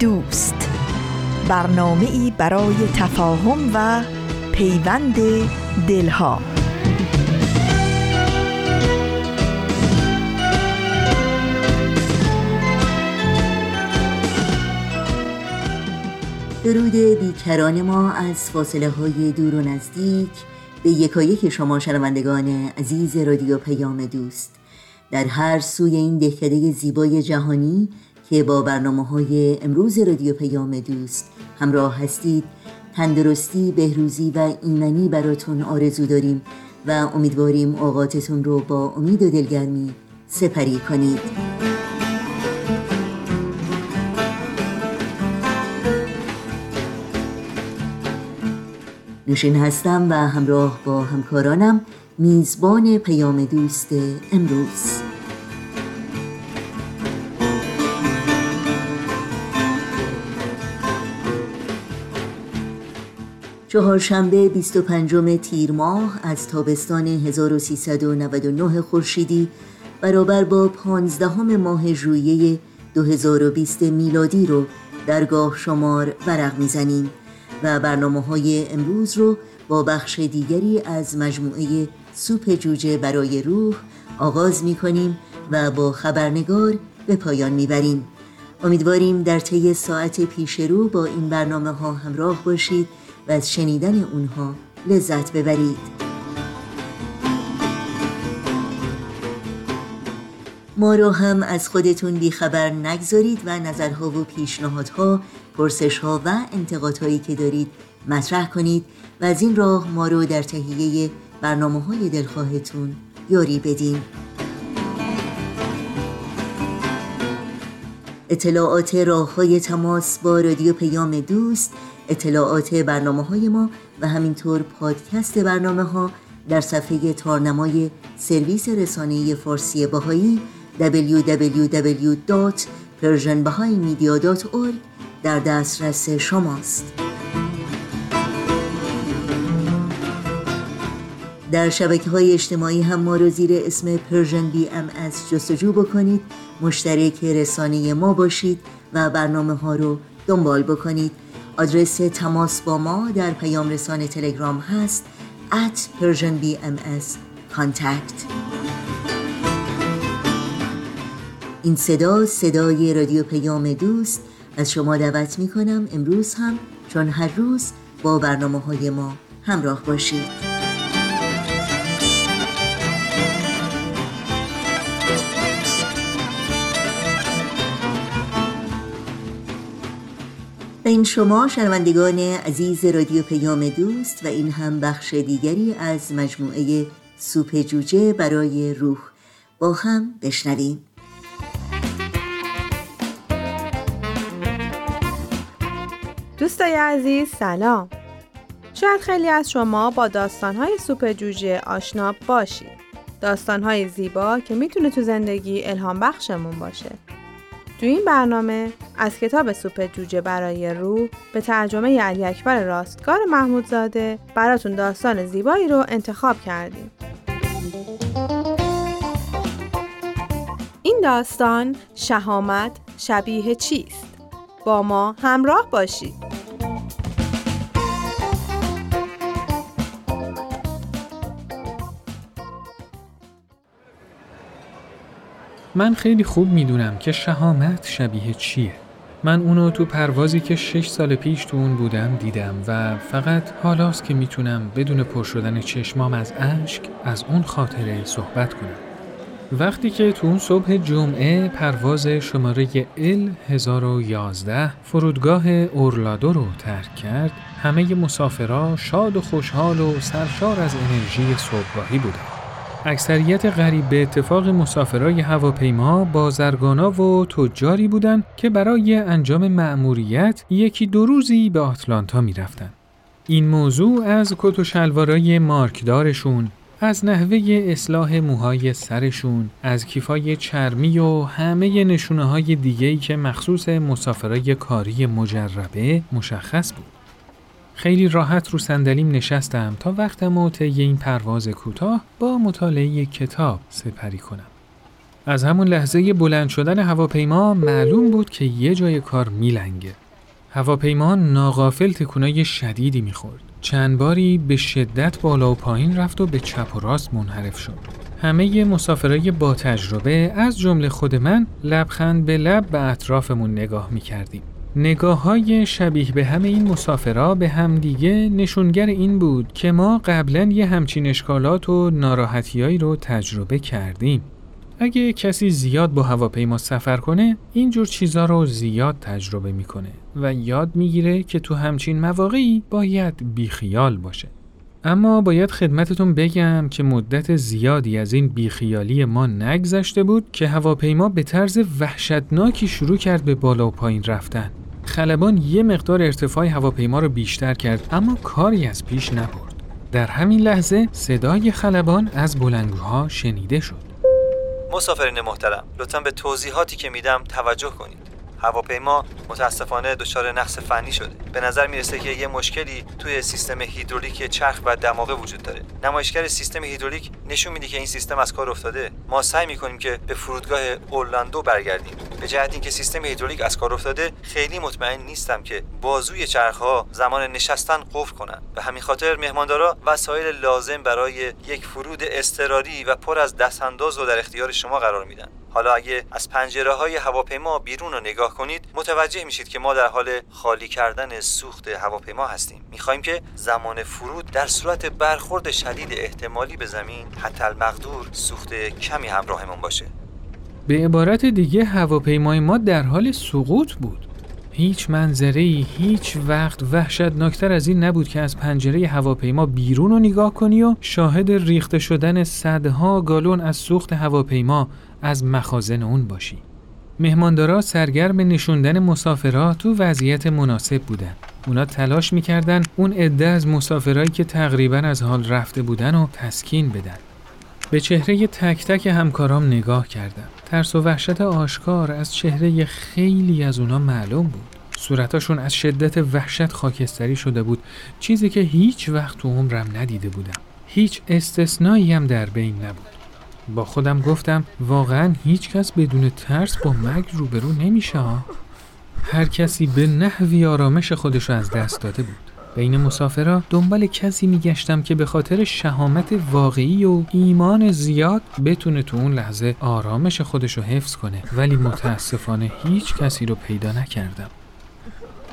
دوست. برنامه ای برای تفاهم و پیوند دلها. درود بیکران ما از فاصله های دور و نزدیک به یکایک شما شنوندگان عزیز رادیو پیام دوست. در هر سوی این دهکده زیبای جهانی که با برنامه های امروز رادیو پیام دوست همراه هستید. تندرستی، بهروزی و ایمنی براتون آرزو داریم و امیدواریم اوقاتتون رو با امید و دلگرمی سپری کنید. نوشین هستم و همراه با همکارانم میزبان پیام دوست امروز. چهارشنبه 25 تیر ماه از تابستان 1399 خورشیدی برابر با 15 ماه ژوئیه 2020 میلادی رو درگاه شمار ورق می‌زنیم و برنامه های امروز رو با بخش دیگری از مجموعه سوپ جوجه برای روح آغاز می کنیم و با خبرنگار به پایان می‌بریم. امیدواریم در طی ساعت پیش رو با این برنامه ها همراه باشید و از شنیدن اونها لذت ببرید. ما رو هم از خودتون بیخبر نگذارید و نظرها و پیشنهادها، پرسشها و انتقادهایی که دارید مطرح کنید و از این راه ما رو در تهیه برنامه های دلخواهتون یاری بدین. اطلاعات راه های تماس با رادیو پیام دوست اطلاعات برنامه های ما و همینطور پادکست برنامه ها در صفحه تارنمای سرویس رسانه فارسی باهایی www.persianbahaimedia.org در دسترس شماست. در شبکه های اجتماعی هم ما رو زیر اسم پرژن بی ام از جستجو بکنید مشترک رسانه ما باشید و برنامه ها رو دنبال بکنید. آدرس تماس با ما در پیام رسان تلگرام هست at persianbms contact. این صدا صدای رادیو پیام دوست از شما دعوت می کنم امروز هم چون هر روز با برنامه های ما همراه باشید. این شما شنوندگان عزیز رادیو پیام دوست و این هم بخش دیگری از مجموعه سوپ جوجه برای روح با هم بشنویم. دوستای عزیز سلام. شاید خیلی از شما با داستانهای سوپ جوجه آشنا باشید. داستانهای زیبا که می‌تونه تو زندگی الهام بخشمون باشه. تو این برنامه از کتاب سوپ جوجه برای روح به ترجمه علی اکبر راستگار محمودزاده براتون داستان زیبایی رو انتخاب کردیم. این داستان شهامت شبیه چیست؟ با ما همراه باشید. من خیلی خوب می‌دونم که شهامت شبیه چیه. من اونو تو پروازی که شش سال پیش تو اون بودم دیدم و فقط حالاست که می‌تونم بدون پر شدن چشمام از اشک از اون خاطره صحبت کنم. وقتی که تو اون صبح جمعه پرواز شماره ال 1011 فرودگاه اورلادو رو ترک کرد همه مسافرها شاد و خوشحال و سرشار از انرژی صبحگاهی بودن. اکثریت غریب به اتفاق مسافرای هواپیما بازرگانا و تجاری بودند که برای انجام مأموریت یکی دو روزی به آتلانتا می‌رفتند. این موضوع از کت و شلوارای مارکدارشون، از نحوه اصلاح موهای سرشون، از کیفای چرمی و همه نشونه های دیگهی که مخصوص مسافرای کاری مجربه مشخص بود. خیلی راحت رو صندلیم نشستم تا وقتم و طی این پرواز کوتاه با مطالعه کتاب سپری کنم. از همون لحظه بلند شدن هواپیما معلوم بود که یه جای کار میلنگه. هواپیما ناغافل تکونای شدیدی می‌خورد. چند باری به شدت بالا و پایین رفت و به چپ و راست منحرف شد. همه مسافرای با تجربه از جمله خود من لبخند به لب به اطرافمون نگاه می کردیم. نگاه های شبیه به همه این مسافرها به همدیگه نشونگر این بود که ما قبلا یه همچین اشکالات و ناراحتیایی رو تجربه کردیم. اگه کسی زیاد با هواپیما سفر کنه اینجور چیزا رو زیاد تجربه می‌کنه و یاد می‌گیره که تو همچین مواقعی باید بیخیال باشه. اما باید خدمتتون بگم که مدت زیادی از این بیخیالی ما نگذشته بود که هواپیما به طرز وحشتناکی شروع کرد به بالا و پایین رفتن. خلبان یه مقدار ارتفاع هواپیما رو بیشتر کرد اما کاری از پیش نبرد. در همین لحظه صدای خلبان از بلنگوها شنیده شد. مسافرین محترم لطفا به توضیحاتی که میدم توجه کنید هواپیما متاسفانه دچار نقص فنی شده. به نظر می‌رسه که یه مشکلی توی سیستم هیدرولیک چرخ و دماغه وجود داره. نمایشگر سیستم هیدرولیک نشون میده که این سیستم از کار افتاده. ما سعی می‌کنیم که به فرودگاه اورلاندو برگردیم. به جهت اینکه سیستم هیدرولیک از کار افتاده خیلی مطمئن نیستم که بازوی چرخها زمان نشستن قفل کنن. به همین خاطر مهماندارا وسایل لازم برای یک فرود اضطراری و پر از دستانداز رو در اختیار شما قرار میدن. حالا اگه از پنجره های هواپیما بیرون رو نگاه کنید متوجه میشید که ما در حال خالی کردن سوخت هواپیما هستیم. می‌خواهیم که زمان فرود در صورت برخورد شدید احتمالی به زمین حتی المقدور سوخت کمی همراهمون باشه. به عبارت دیگه هواپیمای ما در حال سقوط بود. هیچ منظره هیچ وقت وحشتناکتر از این نبود که از پنجره هواپیما بیرون رو نگاه کنی و شاهد ریخته شدن صدها گالون از سوخت هواپیما از مخازن اون باشی. مهماندارا سرگرم نشوندن مسافرها تو وضعیت مناسب بودن. اونا تلاش می‌کردن اون عده از مسافرایی که تقریبا از حال رفته بودن و تسکین بدن. به چهره تک تک همکارام نگاه کردم. ترس و وحشت آشکار از چهره خیلی از اونا معلوم بود. صورتاشون از شدت وحشت خاکستری شده بود چیزی که هیچ وقت تو عمرم ندیده بودم. هیچ استثنایی هم در بین نبود. با خودم گفتم واقعا هیچ کس بدون ترس با مرگ روبرو نمیشه. هر کسی به نحوی آرامش خودش از دست داده بود. بین مسافرها دنبال کسی میگشتم که به خاطر شهامت واقعی و ایمان زیاد بتونه تو اون لحظه آرامش خودش رو حفظ کنه. ولی متاسفانه هیچ کسی رو پیدا نکردم.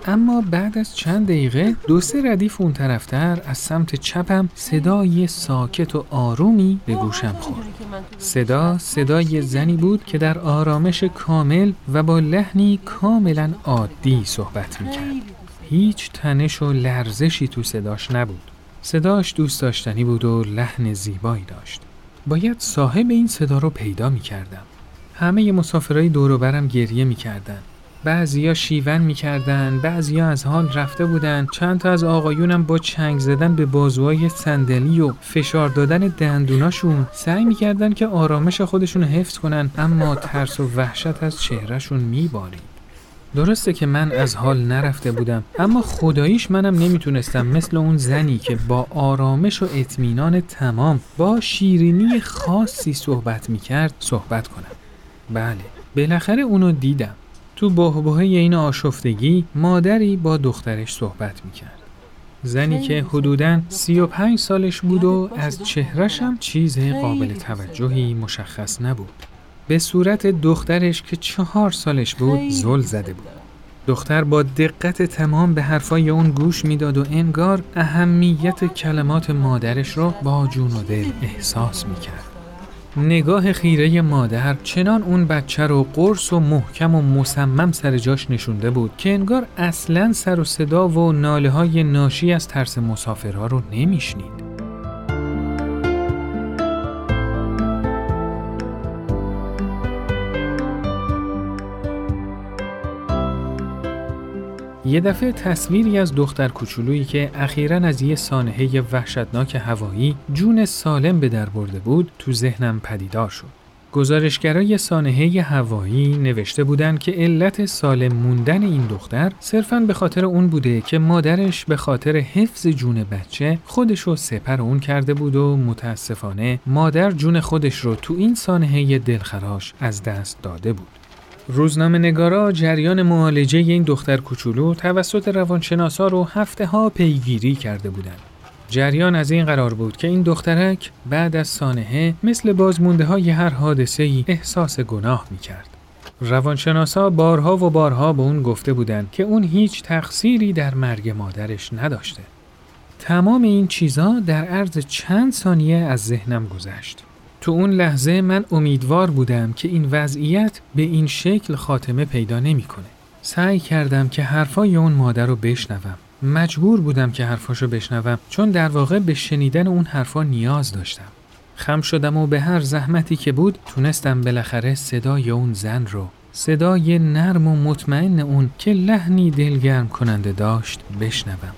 اما بعد از چند دقیقه دو سه ردیف اون طرفتر از سمت چپم صدای ساکت و آرومی به گوشم خورد. صدا صدای زنی بود که در آرامش کامل و با لحنی کاملا عادی صحبت می‌کرد. هیچ تنش و لرزشی تو صداش نبود. صداش دوست داشتنی بود و لحن زیبایی داشت. باید صاحب این صدا رو پیدا می‌کردم. همه مسافرهای دور برم گریه می‌کردن. بعضیا شیون می‌کردن بعضیا از حال رفته بودن. چند تا از آقایونم با چنگ زدن به بازوهای صندلی و فشار دادن دندوناشون. سعی می‌کردن که آرامش خودشون حفظ کنن اما ترس و وحشت از چهرهشون میبارید درسته که من از حال نرفته بودم اما خداییش منم نمی‌تونستم مثل اون زنی که با آرامش و اطمینان تمام با شیرینی خاصی صحبت می‌کرد صحبت کنم. بله بالاخره اونو دیدم. تو بهبهه این آشفتگی مادری با دخترش صحبت می‌کرد. زنی که حدوداً 35 سالش بود و از چهرش هم چیز قابل توجهی مشخص نبود. به صورت دخترش که چهار سالش بود زل زده بود. دختر با دقت تمام به حرفای اون گوش می‌داد و انگار اهمیت کلمات مادرش را با جون و دل احساس می‌کرد. نگاه خیره مادر چنان اون بچه رو قرص و محکم و مصمم سر جاش نشونده بود که انگار اصلا سر و صدا و ناله های ناشی از ترس مسافرها رو نمیشنید. یه دفعه تصویری از دختر کوچولویی که اخیرا از یه سانحه وحشتناک هوایی جون سالم به در برده بود تو ذهنم پدیدار شد. گزارشگرای سانحه هوایی نوشته بودند که علت سالم موندن این دختر صرفاً به خاطر اون بوده که مادرش به خاطر حفظ جون بچه خودشو سپر اون کرده بود و متاسفانه مادر جون خودش رو تو این سانحه دلخراش از دست داده بود. روزنامه نگارا جریان معالجه این دختر کوچولو توسط روانشناسا رو هفته ها پیگیری کرده بودند. جریان از این قرار بود که این دخترک بعد از سانحه مثل بازمونده های هر حادثه ای احساس گناه می کرد. روانشناسا بارها و بارها به اون گفته بودند که اون هیچ تقصیری در مرگ مادرش نداشته. تمام این چیزا در عرض چند ثانیه از ذهنم گذشت. تو اون لحظه من امیدوار بودم که این وضعیت به این شکل خاتمه پیدا نمی‌کنه. سعی کردم که حرفای اون مادر رو بشنوم. مجبور بودم که حرفاشو بشنوم چون در واقع به شنیدن اون حرفا نیاز داشتم. خم شدم و به هر زحمتی که بود تونستم بالاخره صدای اون زن رو صدای نرم و مطمئن اون که لحنی دلگرم کننده داشت بشنوم.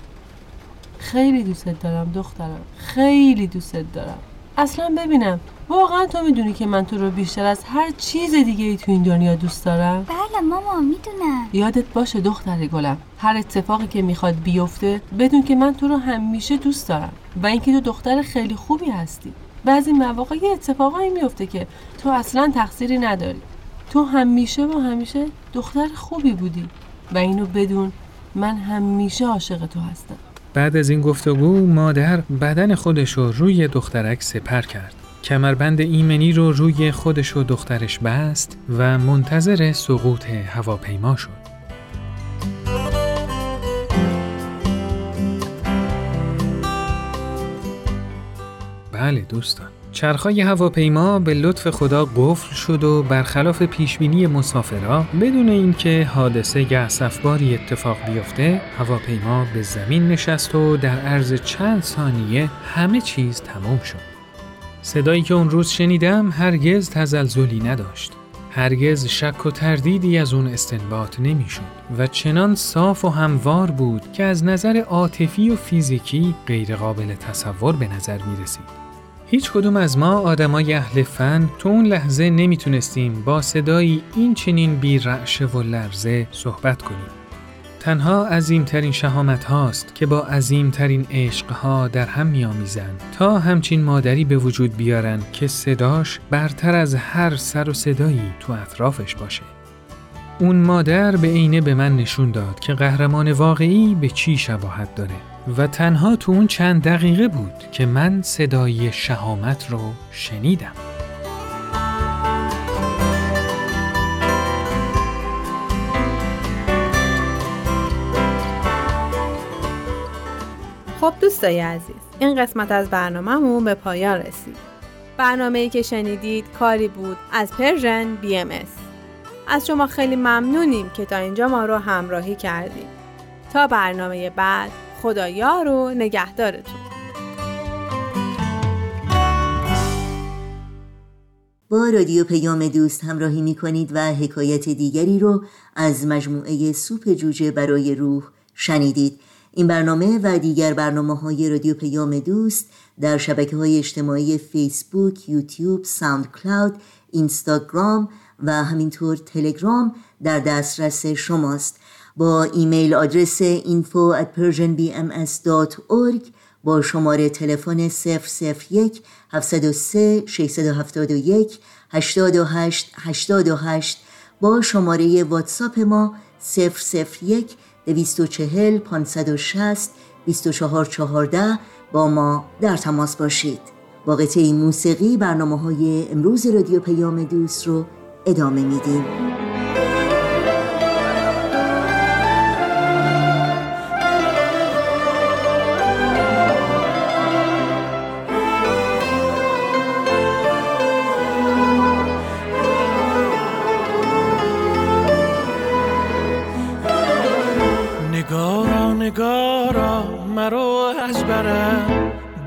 خیلی دوست دارم دخترم خیلی دوست دارم اصلا ببینم. واقعا تو می‌دونی که من تو رو بیشتر از هر چیز دیگه ای تو این دنیا دوست دارم. بله ماما می‌دونم. یادت باشه دختر گلم. هر اتفاقی که می‌خواد بیفته بدون که من تو رو همیشه دوست دارم و اینکه تو دختر خیلی خوبی هستی. بعضی مواقع یه اتفاقایی میفته که تو اصلا تقصیری نداری. تو همیشه و همیشه دختر خوبی بودی و اینو بدون من همیشه عاشق تو هستم. بعد از این گفتگو مادر بدن خودش رو روی دخترک سپر کرد. کمربند ایمنی رو روی خودش و دخترش بست و منتظر سقوط هواپیما شد. بله دوستان چرخای هواپیما به لطف خدا قفل شد و برخلاف پیشبینی مسافرا بدون اینکه حادثه گسفباری اتفاق بیفته هواپیما به زمین نشست و در عرض چند ثانیه همه چیز تمام شد صدایی که اون روز شنیدم هرگز تزلزلی نداشت هرگز شک و تردیدی از اون استنباط نمی‌شد و چنان صاف و هموار بود که از نظر عاطفی و فیزیکی غیرقابل تصور به نظر می رسید. هیچ کدوم از ما آدمای اهل فن تو اون لحظه نمی‌تونستیم با صدایی این چنین بی و لرزه صحبت کنیم. تنها عظیمترین شهامت هاست که با عظیمترین عشق ها در هم میآمیزند تا همچین مادری به وجود بیارن که صداش برتر از هر سر و صدایی تو اطرافش باشه. اون مادر به عینه به من نشون داد که قهرمان واقعی به چی شباهت داره و تنها تو اون چند دقیقه بود که من صدای شهامت رو شنیدم. خب دوستای عزیز این قسمت از برنامهمون به پایان رسید. برنامه ای که شنیدید کاری بود از Persian BMS از شما خیلی ممنونیم که تا اینجا ما رو همراهی کردید. تا برنامه بعد خدایا و نگهدارتون. با رادیو پیام دوست همراهی می کنید و حکایت دیگری رو از مجموعه سوپ جوجه برای روح شنیدید. این برنامه و دیگر برنامه های رادیو پیام دوست در شبکه های اجتماعی فیسبوک، یوتیوب، ساوند کلاود، اینستاگرام و همینطور تلگرام در دسترس شماست. با ایمیل آدرس info at persianbms.org با شماره تلفن 001 703 671 828 828 با شماره واتساپ ما 001 240 560 2414 با ما در تماس باشید. با قطعه موسیقی برنامه های امروز رادیو پیام دوست رو ادامه میدیم.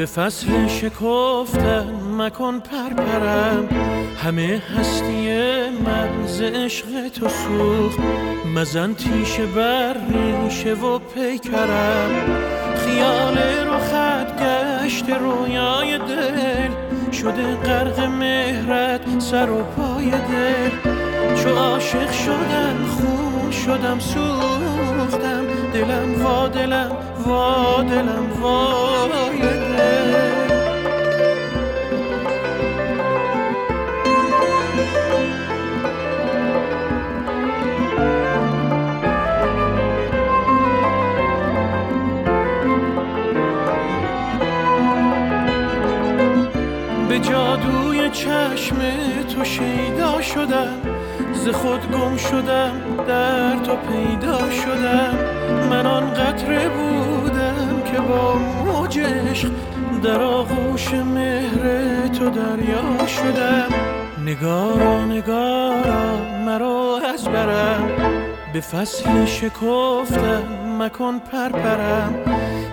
به فصل شکفتن مکن پرپرم. همه هستی من ز عشق تو سوخت. مزن تیشه بر ریشه و پیکرم. خیال رو خط گشت رویای دل. شده غرق مهرت سر و پای دل. چو عاشق شدم خون شدم سوختم. دلم وا دلم وا دلم دل به جادوی چشم تو شیدا شدم. ز خود گم شدم در تو پیدا شدم. من آن قطره بودم. که با موج عشق در آغوش مهر تو دریا شدم. نگارا نگارا مرا از برم. به فصل شکفتم مکن پرپرم.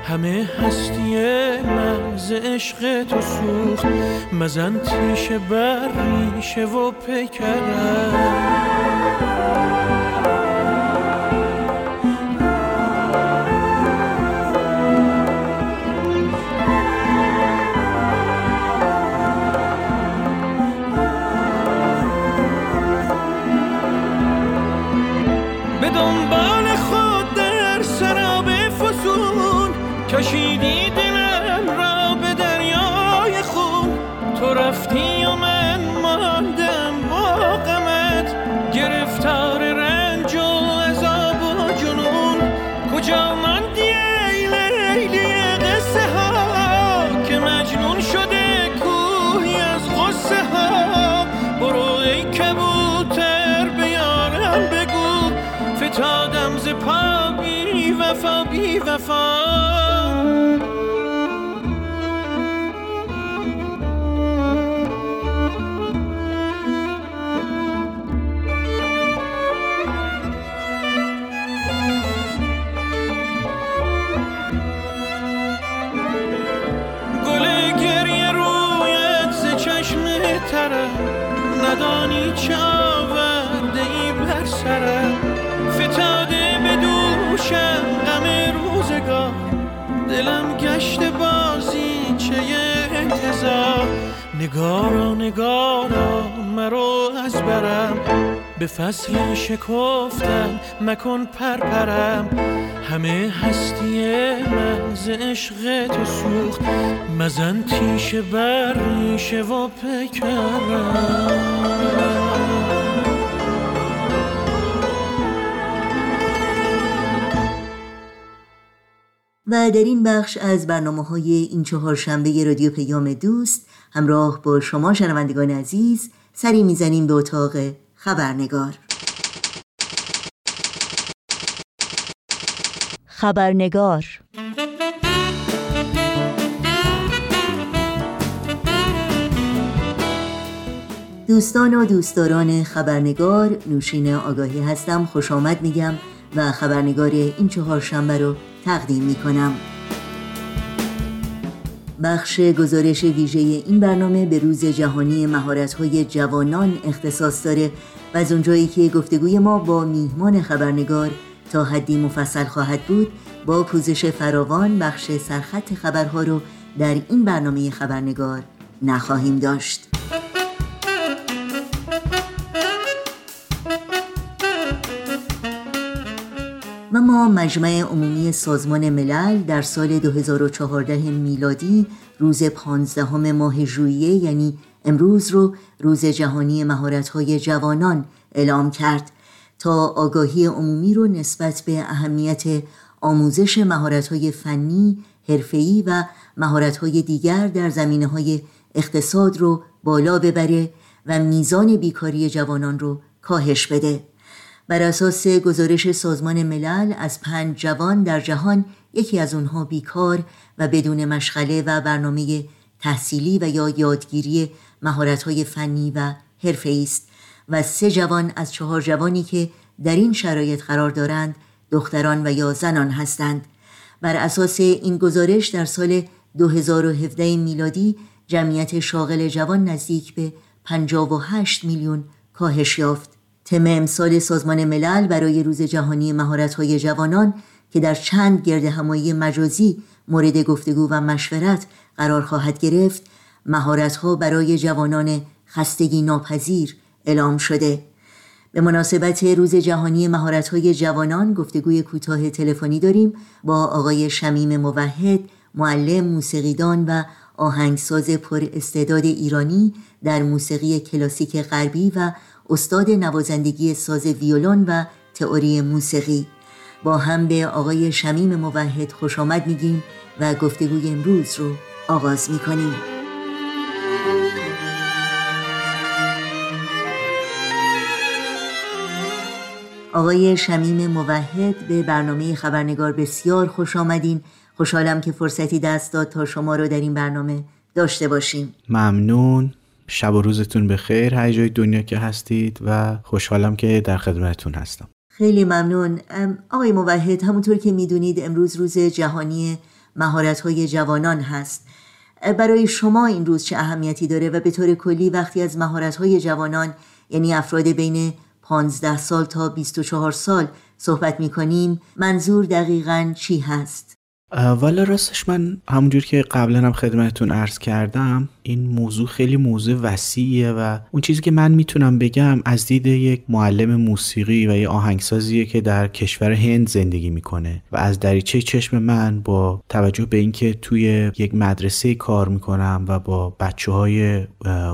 همه هستی من ز عشق تو سوخت. مزن تیشه بر ریشه و پیکرم. vivre fort. نگارا نگارا مرو از برم. به فصل شکفتم مکن پرپرم. همه هستی من ز عشق تو سوخت. مزن تیشه بر ریشه و پیکرم و در این بخش از برنامه های این چهار شنبه رادیو پیام دوست همراه با شما شنوندگان عزیز سری می‌زنیم به اتاق خبرنگار. خبرنگار. دوستان و دوستداران خبرنگار نوشین آگاهی هستم خوش آمد میگم. و خبرنگار این چهار شنبه رو تقدیم می‌کنم. بخش گزارش ویژه این برنامه به روز جهانی مهارت‌های جوانان اختصاص داره و از اونجایی که گفتگوی ما با میهمان خبرنگار تا حدی مفصل خواهد بود با پوزش فراوان بخش سرخط خبرها رو در این برنامه خبرنگار نخواهیم داشت. و ما مجمع عمومی سازمان ملل در سال 2014 میلادی روز 15 ماه ژوئیه یعنی امروز رو روز جهانی مهارت‌های جوانان اعلام کرد تا آگاهی عمومی رو نسبت به اهمیت آموزش مهارت‌های فنی، حرفه‌ای و مهارت‌های دیگر در زمینه‌های اقتصاد رو بالا ببره و میزان بیکاری جوانان رو کاهش بده. بر اساس گزارش سازمان ملل از پنج جوان در جهان یکی از اونها بیکار و بدون مشغله و برنامه تحصیلی و یا یادگیری مهارت‌های فنی و حرفه‌ای است و سه جوان از چهار جوانی که در این شرایط قرار دارند دختران و یا زنان هستند. بر اساس این گزارش در سال 2017 میلادی جمعیت شاغل جوان نزدیک به 58 میلیون کاهش یافت. تم امسال سازمان ملل برای روز جهانی مهارت‌های جوانان که در چند گرد همایی مجازی مورد گفتگو و مشورت قرار خواهد گرفت مهارت‌ها برای جوانان خستگی ناپذیر اعلام شده. به مناسبت روز جهانی مهارت‌های جوانان گفتگوی کوتاه تلفنی داریم با آقای شمیم موحد معلم موسیقیدان و آهنگساز پر استعداد ایرانی در موسیقی کلاسیک غربی و استاد نوازندگی ساز ویولون و تئوری موسیقی. با هم به آقای شمیم موحد خوش آمد میگیم و گفتگوی امروز رو آغاز می‌کنیم. آقای شمیم موحد به برنامه خبرنگار بسیار خوش آمدین. خوشحالم که فرصتی دست داد تا شما رو در این برنامه داشته باشیم. ممنون. شب و روزتون بخیر. هر جای دنیا که هستید و خوشحالم که در خدمتتون هستم. خیلی ممنون. آقای موحد همونطور که می‌دونید امروز روز جهانی مهارت های جوانان هست. برای شما این روز چه اهمیتی داره و به طور کلی وقتی از مهارت های جوانان یعنی افراد بین 15 سال تا 24 سال صحبت می کنیم منظور دقیقا چی هست؟ والا راستش من همونجور که قبلا هم خدمتتون عرض کردم این موضوع خیلی موضوع وسیعیه و اون چیزی که من می‌تونم بگم از دید یک معلم موسیقی و یه آهنگسازیه که در کشور هند زندگی می‌کنه و از دریچه چشم من با توجه به اینکه توی یک مدرسه کار می‌کنم و با بچه های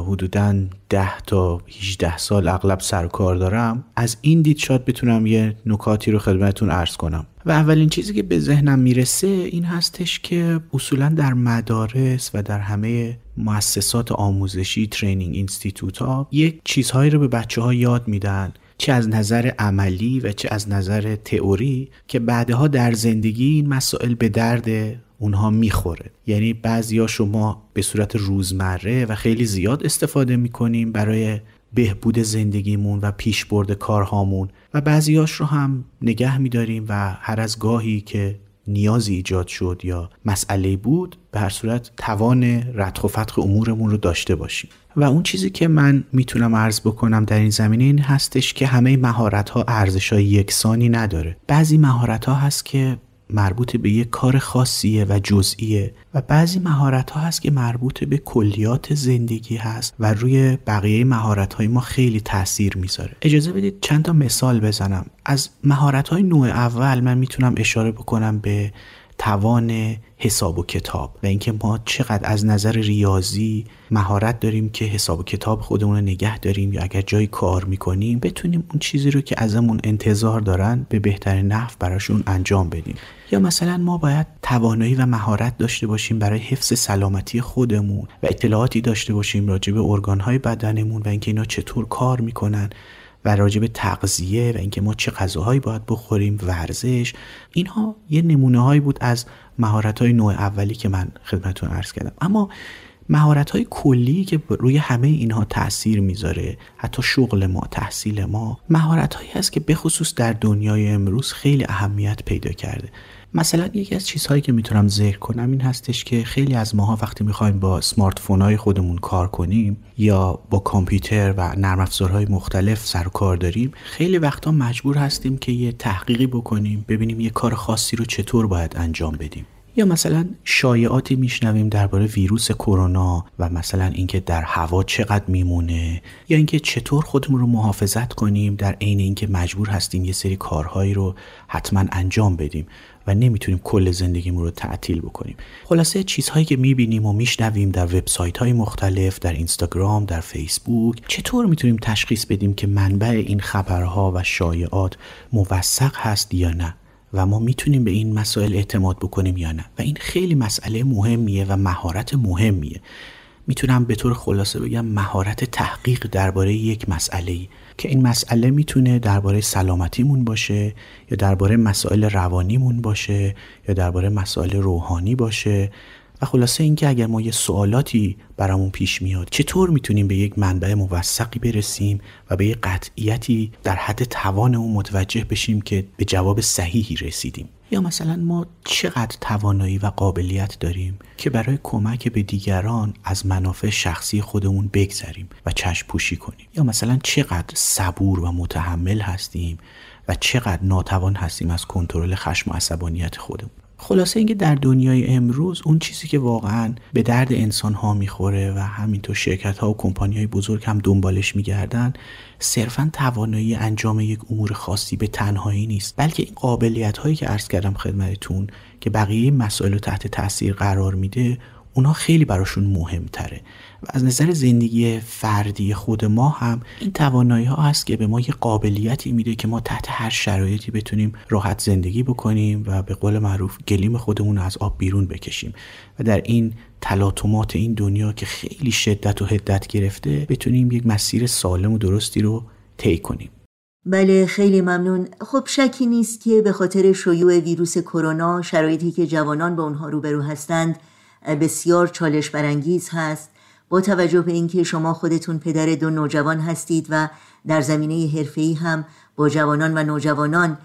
حدودا 10 تا 18 سال اغلب سر کار دارم از این دید شاید بتونم یه نکاتی رو خدمتتون عرض کنم. و اولین چیزی که به ذهنم می‌رسه این هستش که اصولا در مدارس و در همه مؤسسات آموزشی ترینینگ اینستیتوت ها یک چیزهایی رو به بچه ها یاد میدن چه از نظر عملی و چه از نظر تئوری که بعدها در زندگی این مسائل به درد اونها می‌خوره. یعنی بعضیا شما به صورت روزمره و خیلی زیاد استفاده می‌کنیم برای بهبود زندگیمون و پیشبرد کارهامون. و بعضیاش رو هم نگه میداریم و هر از گاهی که نیازی ایجاد شد یا مسئله بود به هر صورت توان ردخ و فتخ امورمون رو داشته باشیم. و اون چیزی که من می‌تونم عرض بکنم در این زمینه این هستش که همه مهارت ها ارزش های یکسانی نداره. بعضی مهارت ها هست که مربوط به یک کار خاصیه و جزئیه و بعضی مهارت ها هست که مربوط به کلیات زندگی هست و روی بقیه مهارت های ما خیلی تاثیر می‌ذاره. اجازه بدید چند تا مثال بزنم. از مهارت های نوع اول من می‌تونم اشاره بکنم به توان حساب و کتاب و اینکه ما چقدر از نظر ریاضی مهارت داریم که حساب و کتاب خودمون رو نگه داریم یا اگر جایی کار می‌کنیم بتونیم اون چیزی رو که ازمون انتظار دارن به بهترین نحو براشون انجام بدیم. یا مثلا ما باید توانایی و مهارت داشته باشیم برای حفظ سلامتی خودمون و اطلاعاتی داشته باشیم راجع به ارگانهای بدنمون و اینکه اینا چطور کار می‌کنن. و راجع به تغذیه و اینکه ما چه غذاهایی باید بخوریم ورزش اینها یه نمونه هایی بود از مهارت های نوع اولی که من خدمتتون عرض کردم. اما مهارت های کلی که روی همه اینها تاثیر می‌ذاره حتی شغل ما تحصیل ما مهارت هایی هست که بخصوص در دنیای امروز خیلی اهمیت پیدا کرده. مثلا یکی از چیزهایی که می‌تونم ذکر کنم این هستش که خیلی از ماها وقتی می‌خوایم با سمارت فون های خودمون کار کنیم یا با کامپیوتر و نرم افزارهای مختلف سر کار داریم خیلی وقتا مجبور هستیم که یه تحقیقی بکنیم ببینیم یه کار خاصی رو چطور باید انجام بدیم. یا مثلا شایعاتی میشنویم درباره ویروس کرونا و مثلا اینکه در هوا چقدر میمونه یا اینکه چطور خودمون رو محافظت کنیم در عین اینکه مجبور هستیم یه سری کارهایی رو حتما انجام بدیم و نمی‌تونیم کل زندگیمون رو تعطیل بکنیم. خلاصه چیزهایی که می‌بینیم و میشنویم در وبسایت های مختلف در اینستاگرام در فیسبوک چطور می‌تونیم تشخیص بدیم که منبع این خبرها و شایعات موثق هست یا نه؟ و ما می‌تونیم به این مسائل اعتماد بکنیم یا نه. و این خیلی مسئله مهمیه و مهارت مهمیه. می‌تونم به طور خلاصه بگم مهارت تحقیق درباره یک مسئله که این مسئله می‌تونه درباره سلامتیمون باشه یا درباره مسائل روانیمون باشه یا درباره مسائل روحانی باشه. و خلاصه اینکه اگر ما یه سوالاتی برامون پیش میاد چطور می‌تونیم به یک منبع موثقی برسیم و به یک قطعیتی در حد توان اون متوجه بشیم که به جواب صحیحی رسیدیم؟ یا مثلا ما چقدر توانایی و قابلیت داریم که برای کمک به دیگران از منافع شخصی خودمون بگذریم و چشم پوشی کنیم؟ یا مثلا چقدر صبور و متحمل هستیم و چقدر ناتوان هستیم از کنترل خشم و عصبانیت خودمون؟ خلاصه اینکه در دنیای امروز اون چیزی که واقعا به درد انسان ها می‌خوره و همینطور شرکت ها و کمپانی های بزرگ هم دنبالش میگردن صرفا توانایی انجام یک امور خاصی به تنهایی نیست. بلکه این قابلیت هایی که عرض کردم خدمتتون که بقیه مسائل رو تحت تاثیر قرار میده اونا خیلی براشون مهمتره. و از نظر زندگی فردی خود ما هم این توانایی ها هست که به ما یه قابلیتی میده که ما تحت هر شرایطی بتونیم راحت زندگی بکنیم و به قول معروف گلیم خودمون از آب بیرون بکشیم. و در این تلاطمات این دنیا که خیلی شدت و هدت گرفته بتونیم یک مسیر سالم و درستی رو طی کنیم. بله خیلی ممنون. خب شکی نیست که به خاطر شیوع ویروس کرونا شرایطی که جوانان به اونها روبرو هستند بسیار چالش برانگیز هست. با توجه به اینکه شما خودتون پدر دو نوجوان هستید و در زمینه حرفه‌ای هم با جوانان و نوجوانان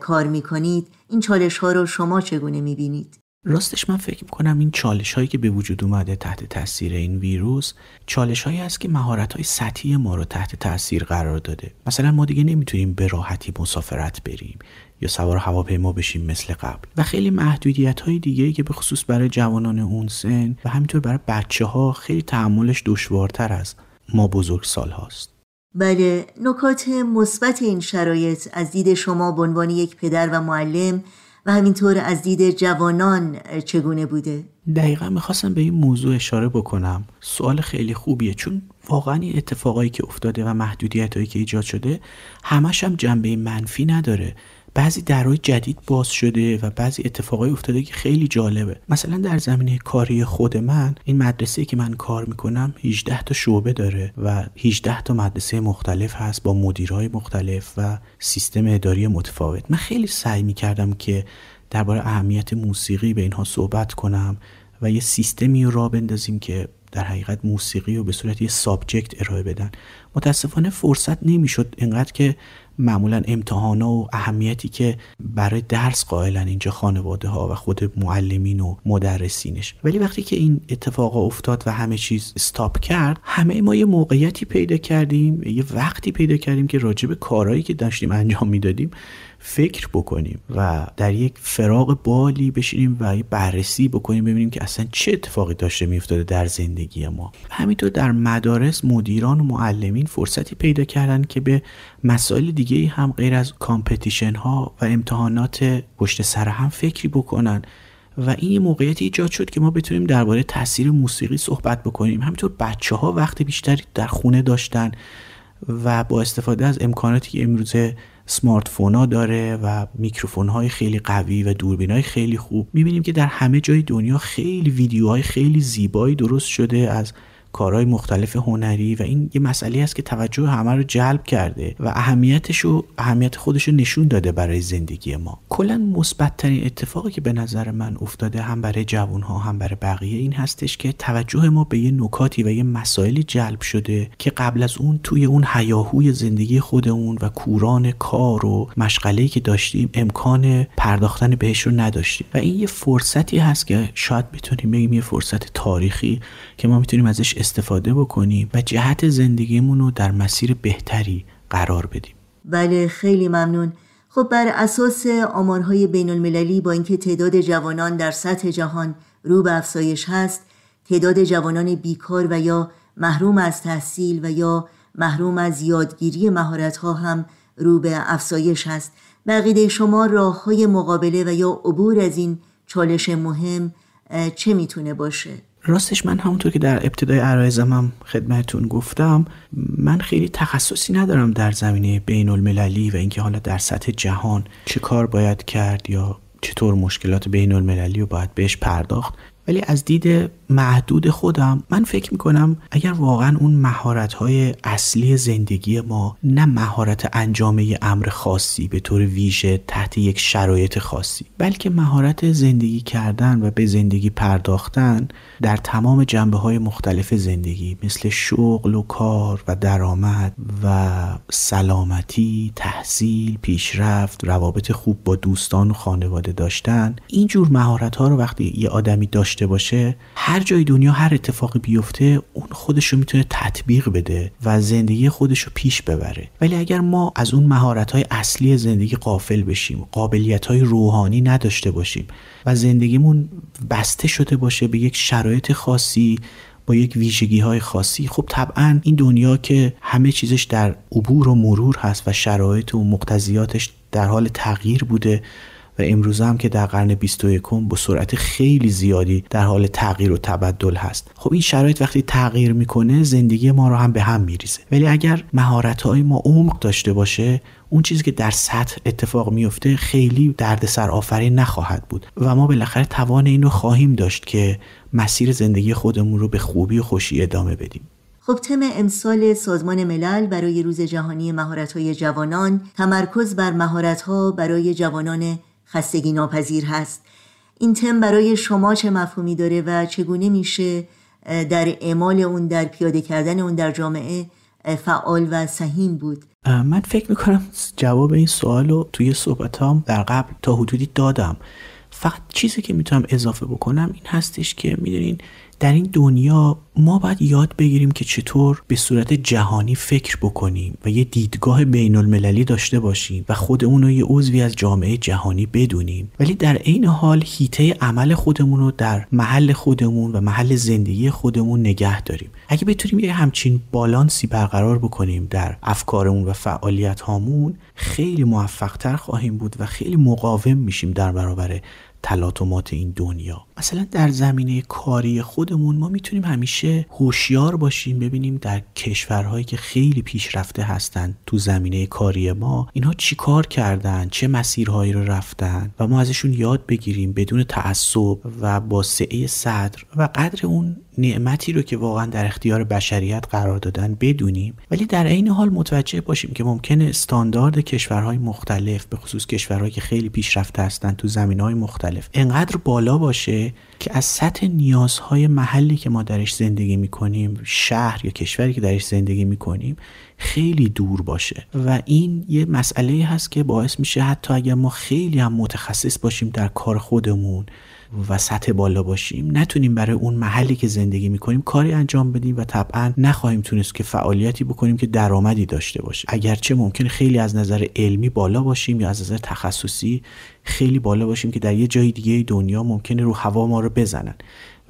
کار می‌کنید این چالش ها رو شما چگونه می‌بینید؟ راستش من فکر می‌کنم این چالش هایی که به وجود اومده تحت تاثیر این ویروس چالش هایی است که مهارت های سطحی ما رو تحت تاثیر قرار داده. مثلا ما دیگه نمی‌تونیم به راحتی مسافرت بریم. یا سوار هواپیما بشیم مثل قبل. و خیلی محدودیت های دیگه که به خصوص برای جوانان اون سن و همینطور برای بچه ها خیلی تحملش دشوارتر از ما بزرگ سال هاست بله نکات مثبت این شرایط از دید شما به عنوان یک پدر و معلم و همینطور از دید جوانان چگونه بوده؟ دقیقا می‌خواستم به این موضوع اشاره بکنم. سوال خیلی خوبیه چون واقعا این اتفاقایی که افتاده و محدودیت هایی که ایجاد شده همش هم جنبه منفی نداره. بعضی درهای جدید باز شده و بعضی اتفاقای افتاده که خیلی جالبه. مثلا در زمینه کاری خود من این مدرسه که من کار می‌کنم 18 تا شعبه داره و 18 تا مدرسه مختلف هست با مدیرهای مختلف و سیستم اداری متفاوت. من خیلی سعی می‌کردم که درباره اهمیت موسیقی به اینها صحبت کنم و یه سیستمی رو را بندازیم که در حقیقت موسیقی رو به صورت یه سابجکت ارائه بدن. متاسفانه فرصت نمی‌شد اینقدر که معمولا امتحانا و اهمیتی که برای درس قائلن اینجا خانواده ها و خود معلمین و مدرسینش. ولی وقتی که این اتفاق افتاد و همه چیز استاپ کرد همه ما یه موقعیتی پیدا کردیم یه وقتی پیدا کردیم که راجع به کارهایی که داشتیم انجام می‌دادیم فکر بکنیم و در یک فراغ بالی بشینیم و بررسی بکنیم ببینیم که اصلا چه اتفاقی داشته میافتاده در زندگی ما. همینطور در مدارس مدیران و معلمین فرصتی پیدا کردن که به مسائل دیگه هم غیر از کامپتیشن ها و امتحانات پشت سر هم فکری بکنن. و این یه ایجاد شد که ما بتونیم درباره تاثیر موسیقی صحبت بکنیم. همینطور بچه ها وقت بیشتری در خونه داشتن و با استفاده از امکاناتی که امروزه سمارت ها داره و میکروفون های خیلی قوی و دوربین های خیلی خوب. می‌بینیم که در همه جای دنیا خیلی ویدیوهای خیلی زیبایی درست شده از کارهای مختلف هنری و این یه مسئله است که توجه همه رو جلب کرده و اهمیتش و اهمیت خودش رو نشون داده برای زندگی ما. کلا مثبتترین اتفاقی که به نظر من افتاده هم برای جوان ها هم برای بقیه این هستش که توجه ما به یه نکاتی و یه مسائلی جلب شده که قبل از اون توی اون حیاهوی زندگی خودمون و کوران کار و مشغله که داشتیم امکان پرداختن بهش رو نداشتیم. و این یه فرصتی هست که شاید بتونیم بگیم یه فرصت تاریخی که ما می‌تونیم ازش استفاده بکنیم و جهت زندگیمون رو در مسیر بهتری قرار بدیم. بله خیلی ممنون. خب بر اساس آمارهای بین المللی با اینکه تعداد جوانان در سطح جهان رو به افزایش هست تعداد جوانان بیکار و یا محروم از تحصیل و یا محروم از یادگیری مهارت‌ها هم رو به افزایش هست. بقیده شما راه های مقابله و یا عبور از این چالش مهم چه می‌تونه باشه؟ راستش من همونطور که در ابتدای عرایزم هم خدمتون گفتم من خیلی تخصصی ندارم در زمینه بین المللی و اینکه حالا در سطح جهان چه کار باید کرد یا چطور مشکلات بین المللی رو باید بهش پرداخت. ولی از دید محدود خودم من فکر می‌کنم اگر واقعا اون مهارت های اصلی زندگی ما نه مهارت انجام یه امر خاصی به طور ویژه تحت یک شرایط خاصی بلکه مهارت زندگی کردن و به زندگی پرداختن در تمام جنبه های مختلف زندگی مثل شغل و کار و درآمد و سلامتی تحصیل پیشرفت روابط خوب با دوستان و خانواده داشتن اینجور مهارت ها رو وقتی یه آدمی داشته باشه هر جای دنیا هر اتفاقی بیفته اون خودش رو می‌تونه تطبیق بده و زندگی خودش رو پیش ببره. ولی اگر ما از اون مهارت های اصلی زندگی قافل بشیم قابلیت های روحانی نداشته باشیم و زندگیمون بسته شده باشه به یک شرایط خاصی با یک ویژگی های خاصی خب طبعا این دنیا که همه چیزش در عبور و مرور هست و شرایط و مقتضیاتش در حال تغییر بوده و امروز هم که در قرن 21 با سرعت خیلی زیادی در حال تغییر و تبدل هست. خب این شرایط وقتی تغییر می‌کنه زندگی ما رو هم به هم میریزه. ولی اگر مهارت های ما عمق داشته باشه اون چیزی که در سطح اتفاق میفته خیلی دردسر آفرین نخواهد بود. و ما بالاخره توان اینو خواهیم داشت که مسیر زندگی خودمون رو به خوبی و خوشی ادامه بدیم. خب تم امسال سازمان ملل برای روز جهانی مهارت‌های جوانان تمرکز بر مهارت‌ها برای جوانان خستگی ناپذیر هست. این تم برای شما چه مفهومی داره و چگونه میشه در اعمال اون در پیاده کردن اون در جامعه فعال و سهیم بود؟ من فکر می‌کنم جواب این سوال رو توی صحبتام در قبل تا حدودی دادم. فقط چیزی که می‌تونم اضافه بکنم این هستش که می‌دونین در این دنیا ما باید یاد بگیریم که چطور به صورت جهانی فکر بکنیم و یه دیدگاه بین المللی داشته باشیم و خودمون رو یه عضوی از جامعه جهانی بدونیم. ولی در عین حال هیته عمل خودمون رو در محل خودمون و محل زندگی خودمون نگه داریم. اگه بتونیم یه همچین بالانسی برقرار بکنیم در افکارمون و فعالیت هامون خیلی موفقتر خواهیم بود و خیلی مقاوم میشیم در برابر تلاطمات این دنیا. مثلا در زمینه کاری خودمون ما می‌تونیم همیشه هوشیار باشیم ببینیم در کشورهایی که خیلی پیشرفته هستند تو زمینه کاری ما اینها چی کار کردن؟ چه مسیرهایی رو رفتن؟ و ما ازشون یاد بگیریم بدون تعصب و با سعه صدر و قدر اون نعمتی رو که واقعا در اختیار بشریت قرار دادن بدونیم. ولی در عین حال متوجه باشیم که ممکنه استاندارد کشورهای مختلف به خصوص کشورهایی که خیلی پیشرفته هستند تو زمینهای مختلف انقدر بالا باشه که از سطح نیازهای محلی که ما درش زندگی می‌کنیم شهر یا کشوری که درش زندگی می‌کنیم خیلی دور باشه. و این یه مسئله هست که باعث میشه حتی اگر ما خیلی هم متخصص باشیم در کار خودمون و سطح بالا باشیم. نتونیم برای اون محلی که زندگی می‌کنیم کاری انجام بدیم و طبعا نخواهیم تونست که فعالیتی بکنیم که درآمدی داشته باشه. اگرچه ممکن خیلی از نظر علمی بالا باشیم یا از نظر تخصصی خیلی بالا باشیم که در یه جای دیگه دنیا ممکنه رو هوا ما رو بزنن.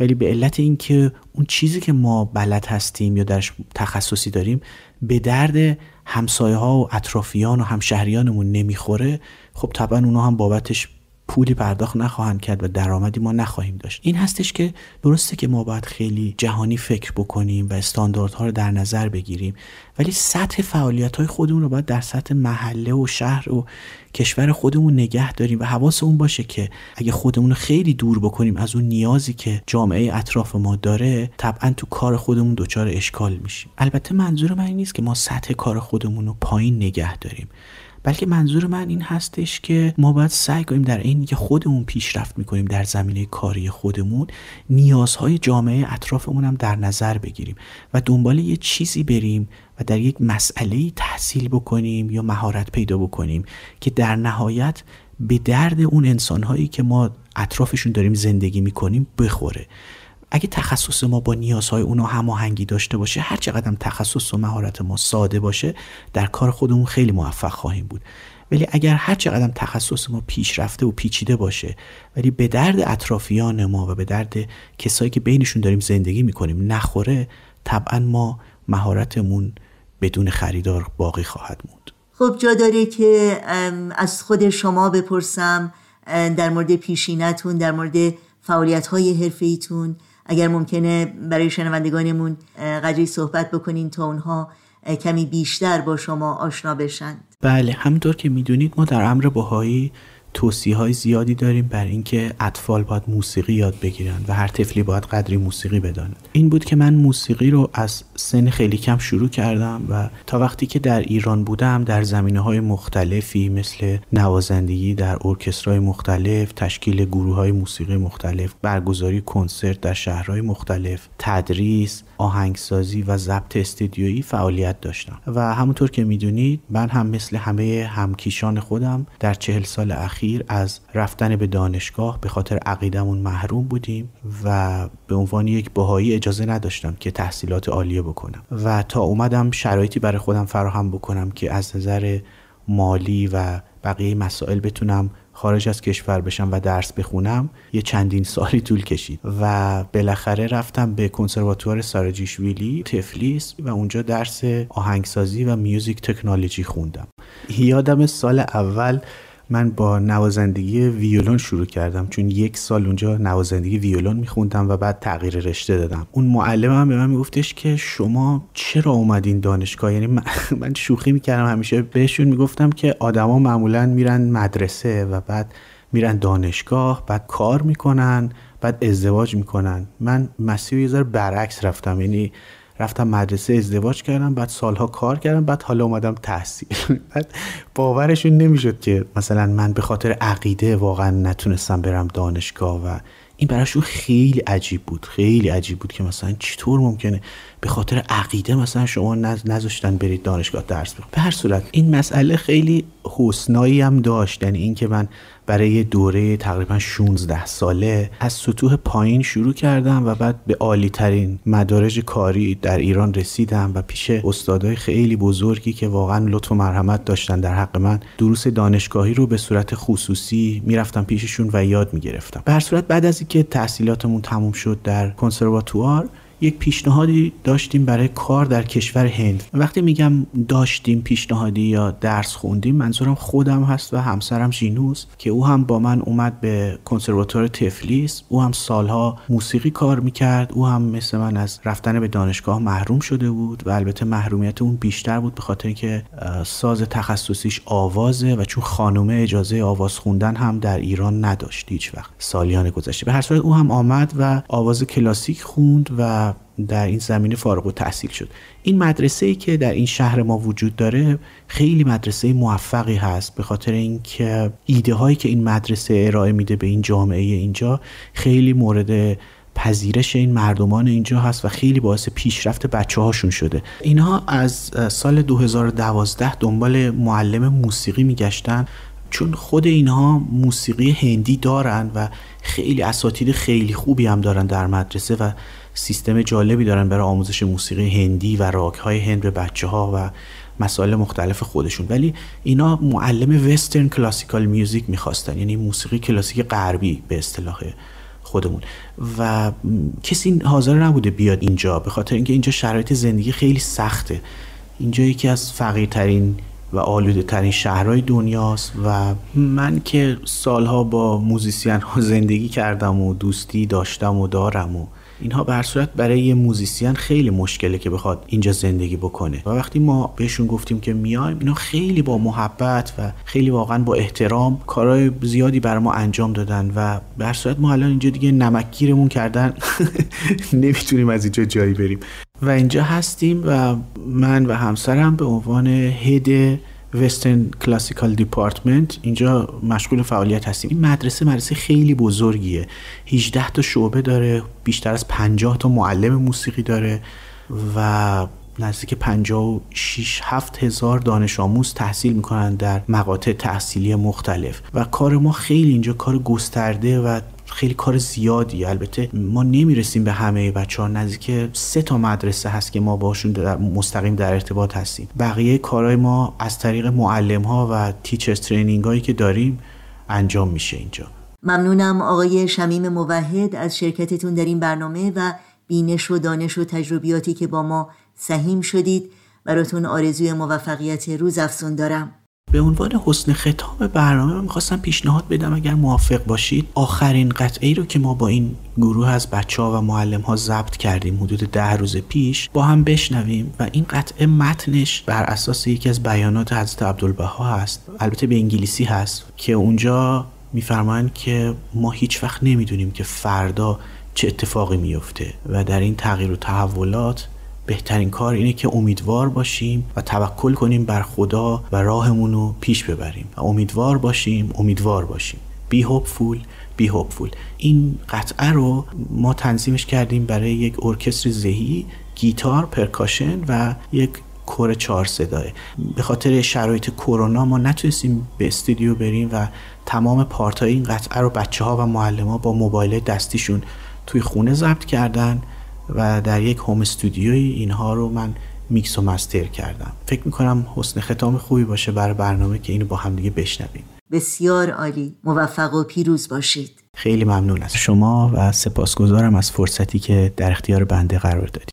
ولی به علت اینکه اون چیزی که ما بلد هستیم یا درش تخصصی داریم به درد همسایه ها و اطرافیان و همشهریانمون نمی‌خوره. خب طبعا اونا هم بابتش پولی پرداخت نخواهند کرد و درآمدی ما نخواهیم داشت. این هستش که درسته که ما باید خیلی جهانی فکر بکنیم و استانداردها رو در نظر بگیریم ولی سطح فعالیت های خودمون رو باید در سطح محله و شهر و کشور خودمون نگه داریم و حواس اون باشه که اگه خودمون رو خیلی دور بکنیم از اون نیازی که جامعه اطراف ما داره طبعا تو کار خودمون دچار اشکال میشیم. البته منظور من این نیست که ما سطح کار خودمون رو پایین نگه داریم. بلکه منظور من این هستش که ما باید سعی کنیم در این که خودمون پیشرفت می‌کنیم در زمینه کاری خودمون نیازهای جامعه اطرافمون هم در نظر بگیریم و دنبال یه چیزی بریم و در یک مسئله تحصیل بکنیم یا مهارت پیدا بکنیم که در نهایت به درد اون انسانهایی که ما اطرافشون داریم زندگی می‌کنیم بخوره. اگه تخصص ما با نیازهای اونا هماهنگی داشته باشه هر چقدر تخصص و مهارت ما ساده باشه در کار خودمون خیلی موفق خواهیم بود. ولی اگر هر چقدر تخصص ما پیشرفته و پیچیده باشه ولی به درد اطرافیان ما و به درد کسایی که بینشون داریم زندگی می‌کنیم نخوره طبعا ما مهارتمون بدون خریدار باقی خواهد موند. خب جا داره که از خود شما بپرسم در مورد پیشینتون در مورد فعالیت های حرفیتون اگر ممکنه برای شنوندگانمون قدری صحبت بکنین تا اونها کمی بیشتر با شما آشنا بشن. بله همونطور که می‌دونید ما در امر باهایی توصیه های زیادی داریم بر اینکه اطفال باید موسیقی یاد بگیرن و هر طفلی باید قدری موسیقی بداند. این بود که من موسیقی رو از سن خیلی کم شروع کردم و تا وقتی که در ایران بودم در زمینه های مختلفی مثل نوازندگی در ارکسترهای مختلف تشکیل گروه های موسیقی مختلف برگزاری کنسرت در شهرهای مختلف تدریس آهنگسازی و ضبط استدیویی فعالیت داشتم. و همونطور که می‌دونید من هم مثل همه همکیشان خودم در چهل سال اخیر از رفتن به دانشگاه به خاطر عقیدمون محروم بودیم و به عنوان یک باهایی اجازه نداشتم که تحصیلات عالیه بکنم. و تا اومدم شرایطی برای خودم فراهم بکنم که از نظر مالی و بقیه مسائل بتونم خارج از کشور بشم و درس بخونم یه چندین سالی طول کشید. و بالاخره رفتم به کنسرواتوار ساراجیشویلی تفلیس و اونجا درس آهنگسازی و میوزیک تکنولوژی خوندم. یادم سال اول من با نوازندگی ویولون شروع کردم چون یک سال اونجا نوازندگی ویولون میخوندم و بعد تغییر رشته دادم. اون معلمم به من میگفتش که شما چرا اومدین دانشگاه؟ یعنی من, شوخی می‌کردم همیشه. بهشون می‌گفتم که آدما معمولا میرن مدرسه و بعد میرن دانشگاه بعد کار می‌کنن بعد ازدواج می‌کنن. من مسیر یه برعکس رفتم. یعنی رفتم مدرسه ازدواج کردم بعد سالها کار کردم بعد حالا اومدم تحصیل. بعد باورشون نمی‌شد که مثلا من به خاطر عقیده واقعا نتونستم برم دانشگاه و این براشون خیلی عجیب بود خیلی عجیب بود که مثلا چطور ممکنه به خاطر عقیده مثلا شما نذاشتن برید دانشگاه درس بخونید به هر صورت این مسئله خیلی حسنایی هم داشت یعنی اینکه من برای دوره تقریبا 16 ساله از سطوح پایین شروع کردم و بعد به عالی ترین مدارج کاری در ایران رسیدم و پیش استادای خیلی بزرگی که واقعا لطف و مرحمت داشتن در حق من دروس دانشگاهی رو به صورت خصوصی می‌رفتم پیششون و یاد می‌گرفتم. به هر صورت بعد از اینکه تحصیلاتمون تموم شد در کنسرواتوار یک پیشنهادی داشتیم برای کار در کشور هند. وقتی میگم داشتیم پیشنهادی یا درس خوندیم منظورم خودم هست و همسرم ژینوس که او هم با من اومد به کنسرواتوار تفلیس. او هم سالها موسیقی کار می‌کرد. او هم مثل من از رفتن به دانشگاه محروم شده بود و البته محرومیت اون بیشتر بود به خاطر اینکه ساز تخصصیش آوازه و چون خانومه اجازه آواز خوندن هم در ایران نداشت هیچ وقت. سالیان گذشته. به هر صورت او هم آمد و آواز کلاسیک خوند و در این زمینه فارغ و تحصیل شد. این مدرسه ای که در این شهر ما وجود داره خیلی مدرسه موفقی هست. به خاطر اینکه ایده هایی که این مدرسه ارائه میده به این جامعه اینجا خیلی مورد پذیرش این مردمان اینجا هست و خیلی باعث پیشرفت بچه هاشون شده. اینها از سال 2012 دنبال معلم موسیقی میگشتن. چون خود اینها موسیقی هندی دارن و خیلی اساتید خیلی خوبی هم دارن در مدرسه و سیستم جالبی دارن برای آموزش موسیقی هندی و راگ های هند به بچه ها و مسائل مختلف خودشون. ولی اینا معلم Western classical music می‌خواستن یعنی موسیقی کلاسیک غربی به اصطلاح خودمون. و کسی حاضر نبوده بیاد اینجا به خاطر اینکه اینجا شرایط زندگی خیلی سخته. اینجا یکی از فقیرترین و آلوده ترین شهرهای دنیاست و من که سالها با musician ها زندگی کردم و دوستی داشتم و دارم و اینها به صورت برای یه musician خیلی مشکله که بخواد اینجا زندگی بکنه. و وقتی ما بهشون گفتیم که میایم اینا خیلی با محبت و خیلی واقعا با احترام کارهای زیادی برای ما انجام دادن و به صورت ما الان اینجا دیگه نمکگیرمون کردن نمی‌تونیم از اینجا جایی بریم. و اینجا هستیم و من و همسرم به عنوان head Western classical department اینجا مشغول فعالیت هستیم. این مدرسه مدرسه خیلی بزرگیه. 18 تا شعبه داره بیشتر از 50 تا معلم موسیقی داره و نزدیک 56 7 هزار دانش آموز تحصیل می‌کنن در مقاطع تحصیلی مختلف. و کار ما خیلی اینجا کار گسترده و خیلی کار زیادی. البته ما نمی‌رسیم به همه بچه ها نزدیک سه تا مدرسه هست که ما باشون در مستقیم در ارتباط هستیم. بقیه کارهای ما از طریق معلم ها و تیچرز ترینینگ هایی که داریم انجام میشه اینجا. ممنونم آقای شمیم موحد. از شرکتتون در این برنامه و بینش و دانش و تجربیاتی که با ما سهیم شدید. براتون آرزوی موفقیت روز افزون دارم. به عنوان حسن ختام برنامه من می‌خواستم پیشنهاد بدم اگر موافق باشید. آخرین قطعه ای رو که ما با این گروه از بچه ها و معلم ها ضبط کردیم حدود ده روز پیش با هم بشنویم و این قطعه متنش بر اساس یکی از بیانات حضرت عبدالبها هست. البته به انگلیسی هست که اونجا میفرمایند که ما هیچ وقت نمی‌دونیم که فردا چه اتفاقی میفته و در این تغییر و تحولات بهترین کار اینه که امیدوار باشیم و توکل کنیم بر خدا و راهمون رو پیش ببریم. و امیدوار باشیم امیدوار باشیم. بی هوپفول بی هوپفول این قطعه رو ما تنظیمش کردیم برای یک ارکستر ذهی گیتار پرکاشن و یک کور چهار صداه به خاطر شرایط کرونا ما نتونستیم به استودیو بریم و تمام پارت های این قطعه رو بچه ها و معلم ها با موبایل دستیشون توی خونه ضبط کردن. و در یک هوم استودیوی اینها رو من میکس و مستر کردم. فکر می‌کنم حسن ختام خوبی باشه برای برنامه که اینو با هم دیگه بشنویم. بسیار عالی. موفق و پیروز باشید. خیلی ممنون از شما و سپاسگزارم از فرصتی که در اختیار بنده قرار دادید.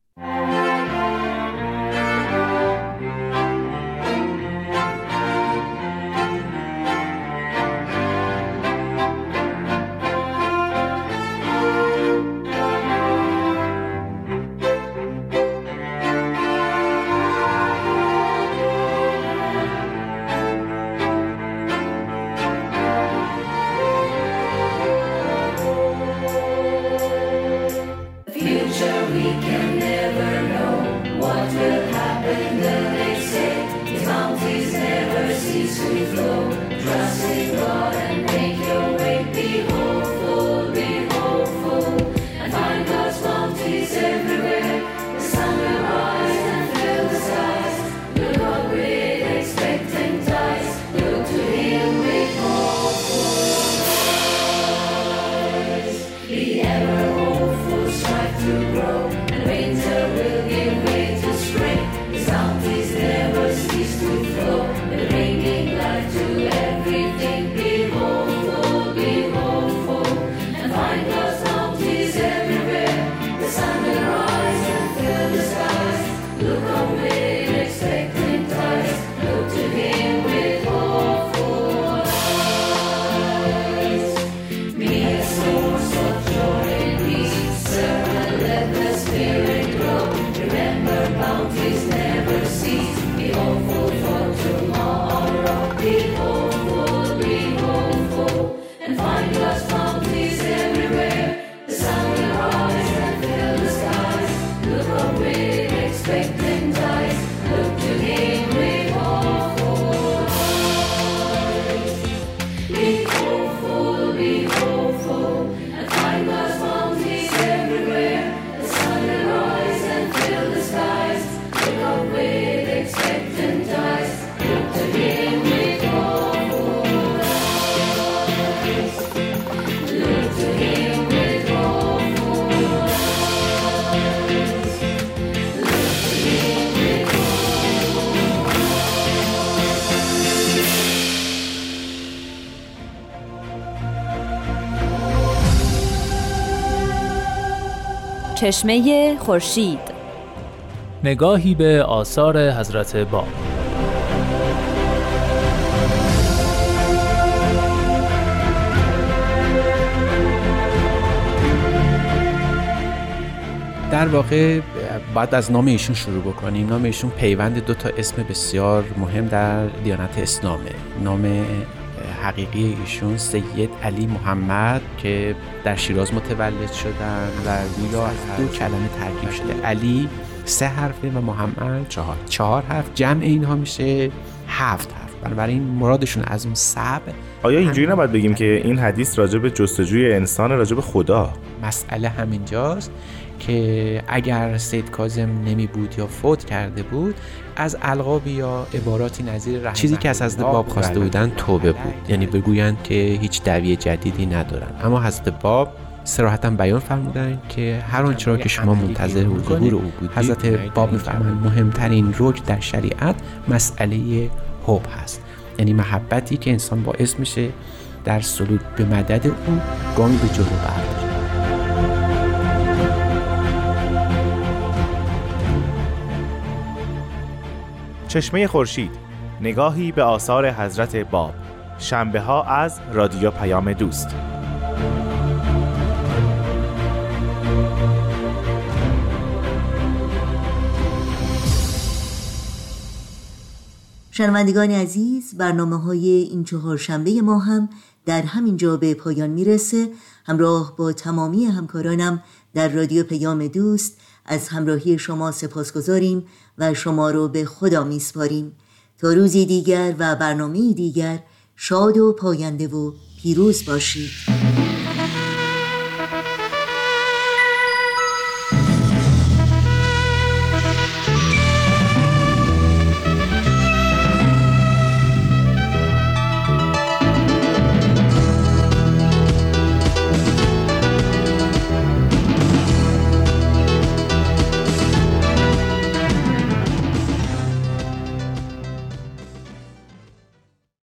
چشمه خورشید. نگاهی به آثار حضرت باب در واقع باید از نام ایشون شروع بکنیم. نام ایشون پیوند دو تا اسم بسیار مهم در دیانت اسلامه. نام حقیقی ایشون سید علی محمد که در شیراز متولد شدن و گویا از دو کلمه ترکیب شده. علی سه حرفه و محمد چهار. چهار حرف. جمع اینها میشه هفت حرف. بنابراین مرادشون از اون سب آیا اینجوری نباید بگیم که این حدیث راجع به جستجوی انسان راجع به خدا؟ مسئله همینجاست. که اگر سید کازم نمی بود یا فوت کرده بود از القاب یا عباراتی نظیر چیزی که از حضرت باب خواسته بودن. توبه بود. یعنی بگویند که هیچ دعوی جدیدی ندارن. اما حضرت باب سراحتا بیان فرمودن که هر آنچه را که شما منتظر ظهور او بودید حضرت باب میفرمایند مهمترین رکن در شریعت مسئله حب هست. یعنی محبتی که انسان باعث میشه در سلوک به مدد او گام به جلو برداره. چشمه خورشید نگاهی به آثار حضرت باب. شنبه ها از رادیو پیام دوست. شنوندگان عزیز برنامه های این چهار شنبه ما هم در همین جا به پایان می‌رسه. همراه با تمامی همکارانم در رادیو پیام دوست از همراهی شما سپاس گذاریم و شما رو به خدا میسپاریم. تا روزی دیگر و برنامه دیگر شاد و پاینده و پیروز باشید.